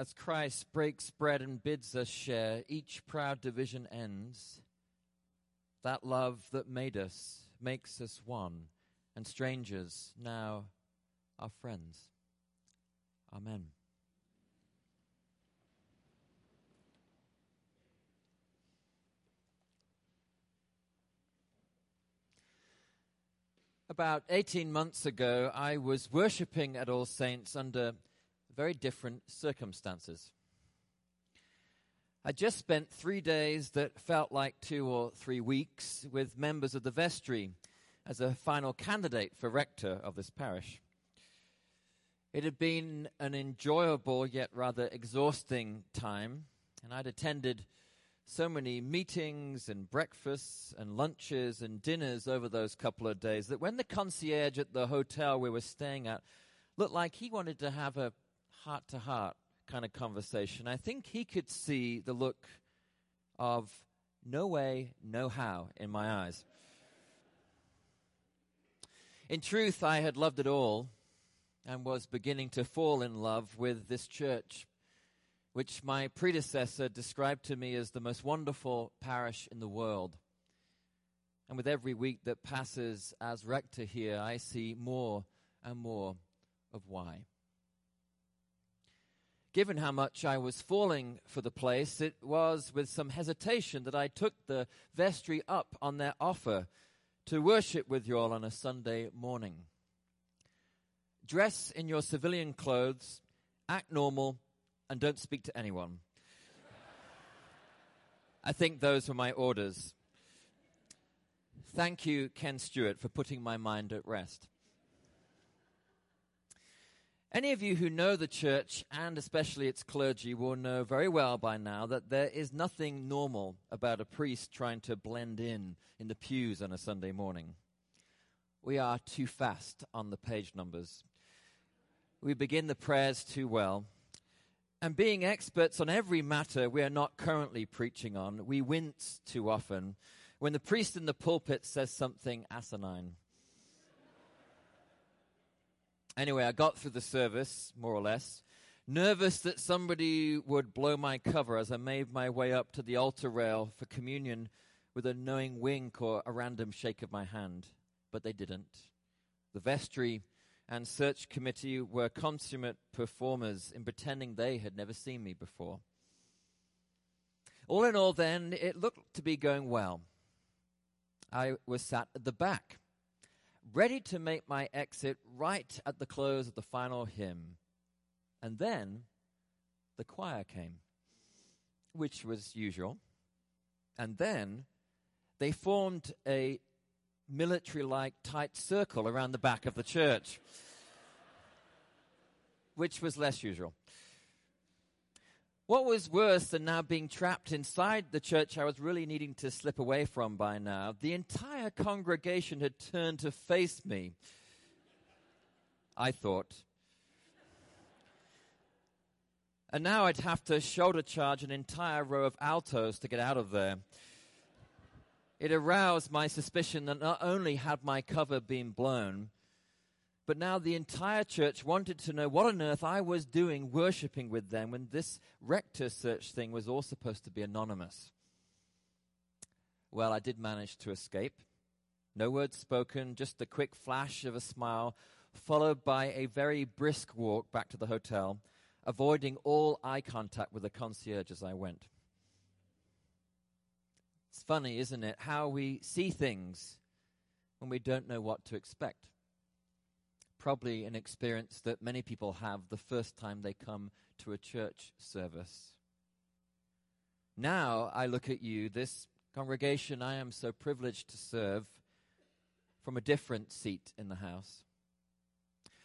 As Christ breaks bread and bids us share, each proud division ends. That love that made us makes us one, and strangers now are friends. Amen. About 18 months ago, I was worshipping at All Saints under very different circumstances. I just spent three days that felt like two or three weeks with members of the vestry as a final candidate for rector of this parish. It had been an enjoyable yet rather exhausting time, and I'd attended so many meetings and breakfasts and lunches and dinners over those couple of days that when the concierge at the hotel we were staying at looked like he wanted to have a heart to heart kind of conversation, I think he could see the look of no way, no how in my eyes. In truth, I had loved it all and was beginning to fall in love with this church which my predecessor described to me as the most wonderful parish in the world. And with every week that passes as rector here, I see more and more of why. Given how much I was falling for the place, it was with some hesitation that I took the vestry up on their offer to worship with you all on a Sunday morning. Dress in your civilian clothes, act normal, and don't speak to anyone. I think those were my orders. Thank you, Ken Stewart, for putting my mind at rest. Any of you who know the church, and especially its clergy, will know very well by now that there is nothing normal about a priest trying to blend in in the pews on a Sunday morning. We are too fast on the page numbers. We begin the prayers too well and being experts on every matter we are not currently preaching on, we wince too often when the priest in the pulpit says something asinine. Anyway, I got through the service, more or less, nervous that somebody would blow my cover as I made my way up to the altar rail for communion with a knowing wink or a random shake of my hand. But they didn't. The vestry and search committee were consummate performers in pretending they had never seen me before. All in all, then, it looked to be going well. I was sat at the back, ready to make my exit right at the close of the final hymn. And then the choir came, which was usual. And then they formed a military like tight circle around the back of the church, which was less usual. What was worse than now being trapped inside the church I was really needing to slip away from by now, the entire congregation had turned to face me. I thought. And now I'd have to shoulder charge an entire row of altos to get out of there it aroused my suspicion that not only had my cover been blown, but now the entire church wanted to know what on earth I was doing worshipping with them when this rector search thing was all supposed to be anonymous. Well, I did manage to escape. No words spoken, just a quick flash of a smile, followed by a very brisk walk back to the hotel, avoiding all eye contact with the concierge as I went. It's funny, isn't it, how we see things when we don't know what to expect. Probably an experience that many people have the first time they come to a church service. Now I look at you, this congregation I am so privileged to serve, from a different seat in the house.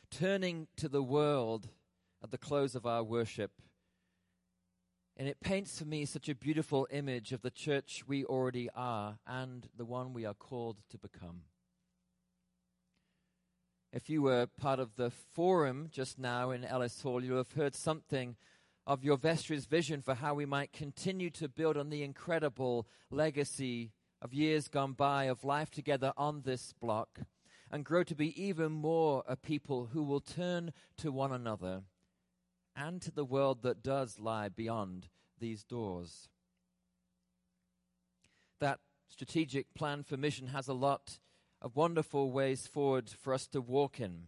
Turning to the world at the close of our worship and it paints for me such a beautiful image of the church we already are and the one we are called to become. If you were part of the forum just now in Ellis Hall, you'll have heard something of your vestry's vision for how we might continue to build on the incredible legacy of years gone by of life together on this block and grow to be even more a people who will turn to one another and to the world that does lie beyond these doors. That strategic plan for mission has a lot of wonderful ways forward for us to walk in.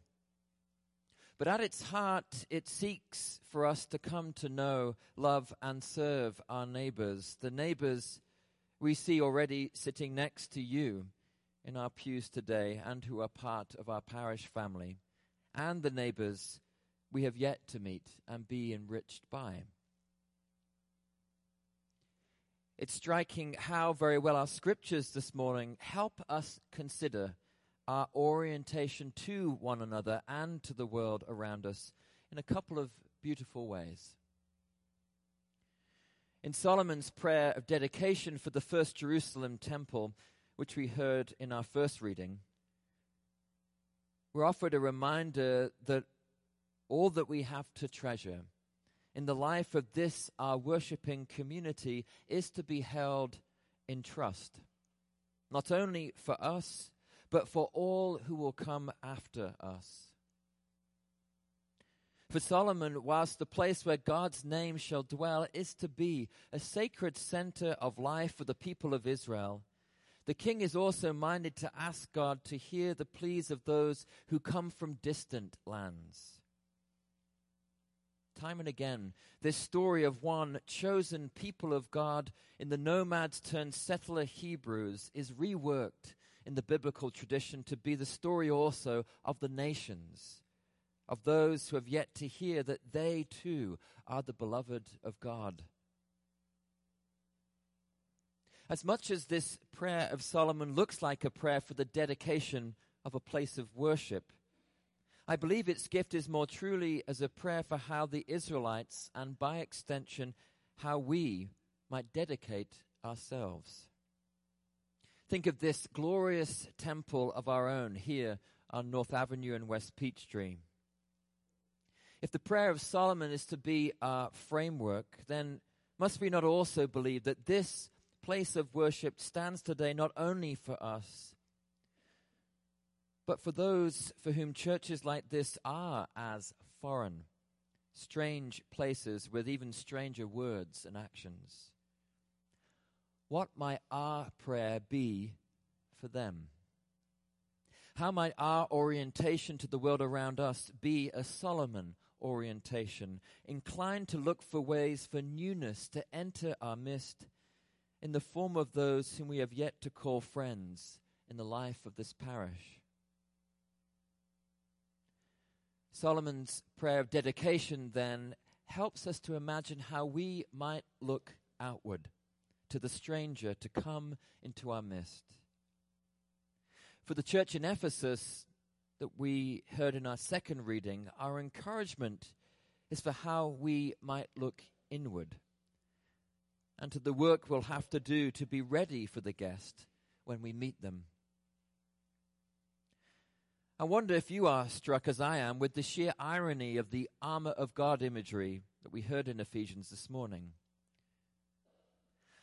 But at its heart, it seeks for us to come to know, love, and serve our neighbors, the neighbors we see already sitting next to you in our pews today and who are part of our parish family, and the neighbors we have yet to meet and be enriched by. It's striking how very well our scriptures this morning help us consider our orientation to one another and to the world around us in a couple of beautiful ways. In Solomon's prayer of dedication for the first Jerusalem temple, which we heard in our first reading, we're offered a reminder that all that we have to treasure in the life of this, uh, our worshipping community, is to be held in trust, not only for us, but for all who will come after us. For Solomon, whilst the place where God's name shall dwell is to be a sacred center of life for the people of Israel, the king is also minded to ask God to hear the pleas of those who come from distant lands. Time and again, this story of one chosen people of God in the nomads turned settler Hebrews is reworked in the biblical tradition to be the story also of the nations, of those who have yet to hear that they too are the beloved of God. As much as this prayer of Solomon looks like a prayer for the dedication of a place of worship, I believe its gift is more truly as a prayer for how the Israelites, and by extension, how we might dedicate ourselves. Think of this glorious temple of our own here on North Avenue and West Peachtree. If the prayer of Solomon is to be our framework, then must we not also believe that this place of worship stands today not only for us, but for those for whom churches like this are as foreign, strange places with even stranger words and actions? What might our prayer be for them? How might our orientation to the world around us be a Solomon orientation, inclined to look for ways for newness to enter our midst in the form of those whom we have yet to call friends in the life of this parish? Solomon's prayer of dedication then helps us to imagine how we might look outward to the stranger to come into our midst. For the church in Ephesus that we heard in our second reading, our encouragement is for how we might look inward and to the work we'll have to do to be ready for the guest when we meet them. I wonder if you are struck as I am with the sheer irony of the armor of God imagery that we heard in Ephesians this morning.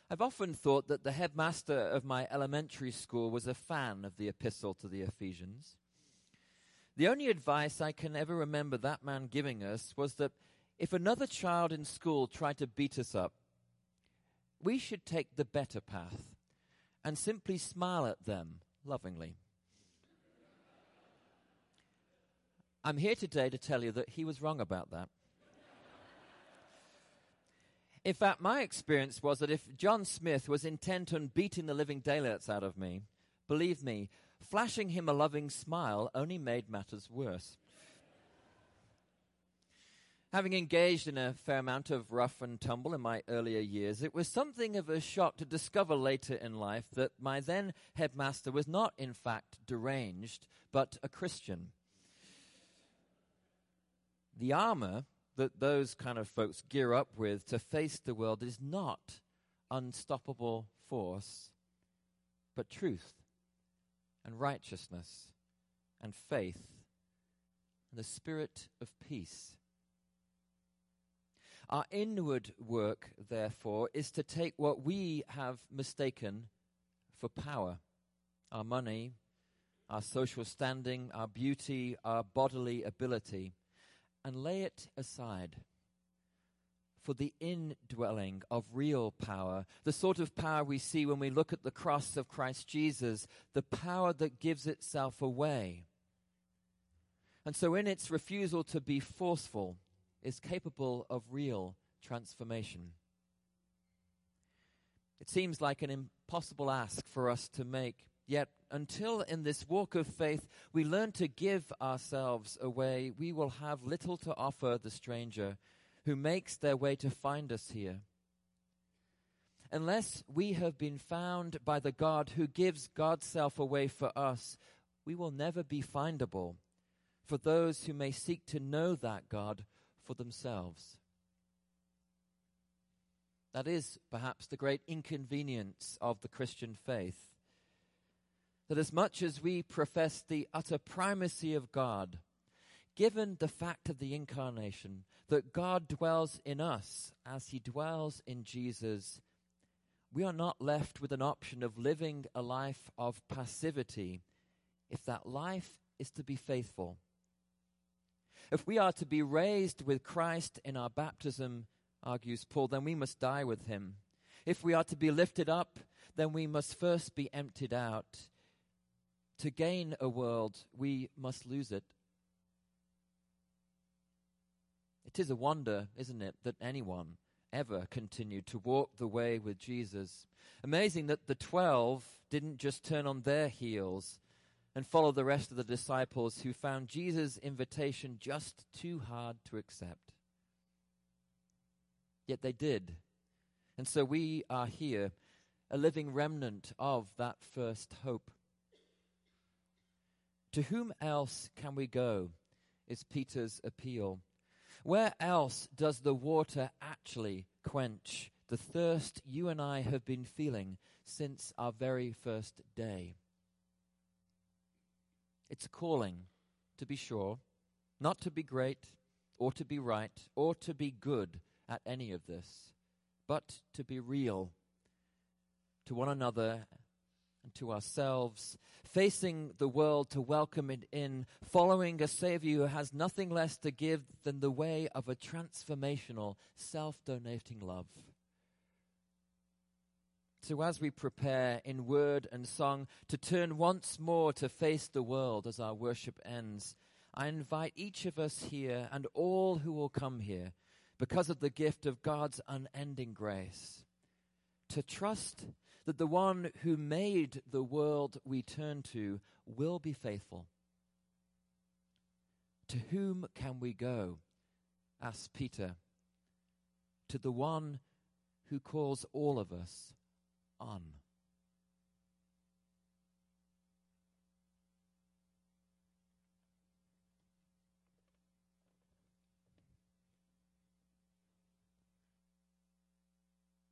I've often thought that the headmaster of my elementary school was a fan of the epistle to the Ephesians. The only advice I can ever remember that man giving us was that if another child in school tried to beat us up, we should take the better path and simply smile at them lovingly. I'm here today to tell you that he was wrong about that. In fact, my experience was that if John Smith was intent on beating the living daylights out of me, believe me, flashing him a loving smile only made matters worse. Having engaged in a fair amount of rough and tumble in my earlier years, it was something of a shock to discover later in life that my then headmaster was not, in fact, deranged, but a Christian. The armor that those kind of folks gear up with to face the world is not unstoppable force, but truth and righteousness and faith and the spirit of peace. Our inward work, therefore, is to take what we have mistaken for power our money, our social standing, our beauty, our bodily ability and lay it aside for the indwelling of real power, the sort of power we see when we look at the cross of Christ Jesus, the power that gives itself away. And so, in its refusal to be forceful, is capable of real transformation. It seems like an impossible ask for us to make, yet, until in this walk of faith we learn to give ourselves away, we will have little to offer the stranger who makes their way to find us here. Unless we have been found by the God who gives God's self away for us, we will never be findable for those who may seek to know that God for themselves. That is perhaps the great inconvenience of the Christian faith. That as much as we profess the utter primacy of God, given the fact of the incarnation, that God dwells in us as he dwells in Jesus, we are not left with an option of living a life of passivity if that life is to be faithful. If we are to be raised with Christ in our baptism, argues Paul, then we must die with him. If we are to be lifted up, then we must first be emptied out. To gain a world, we must lose it. It is a wonder, isn't it, that anyone ever continued to walk the way with Jesus. Amazing that the twelve didn't just turn on their heels and follow the rest of the disciples who found Jesus' invitation just too hard to accept. Yet they did. And so we are here, a living remnant of that first hope. To whom else can we go? Is Peter's appeal. Where else does the water actually quench the thirst you and I have been feeling since our very first day? It's a calling, to be sure, not to be great or to be right or to be good at any of this, but to be real to one another and to ourselves, facing the world to welcome it in, following a Savior who has nothing less to give than the way of a transformational, self donating love. So, as we prepare in word and song to turn once more to face the world as our worship ends, I invite each of us here and all who will come here, because of the gift of God's unending grace, to trust that the one who made the world we turn to will be faithful. To whom can we go? asked Peter. To the one who calls all of us on.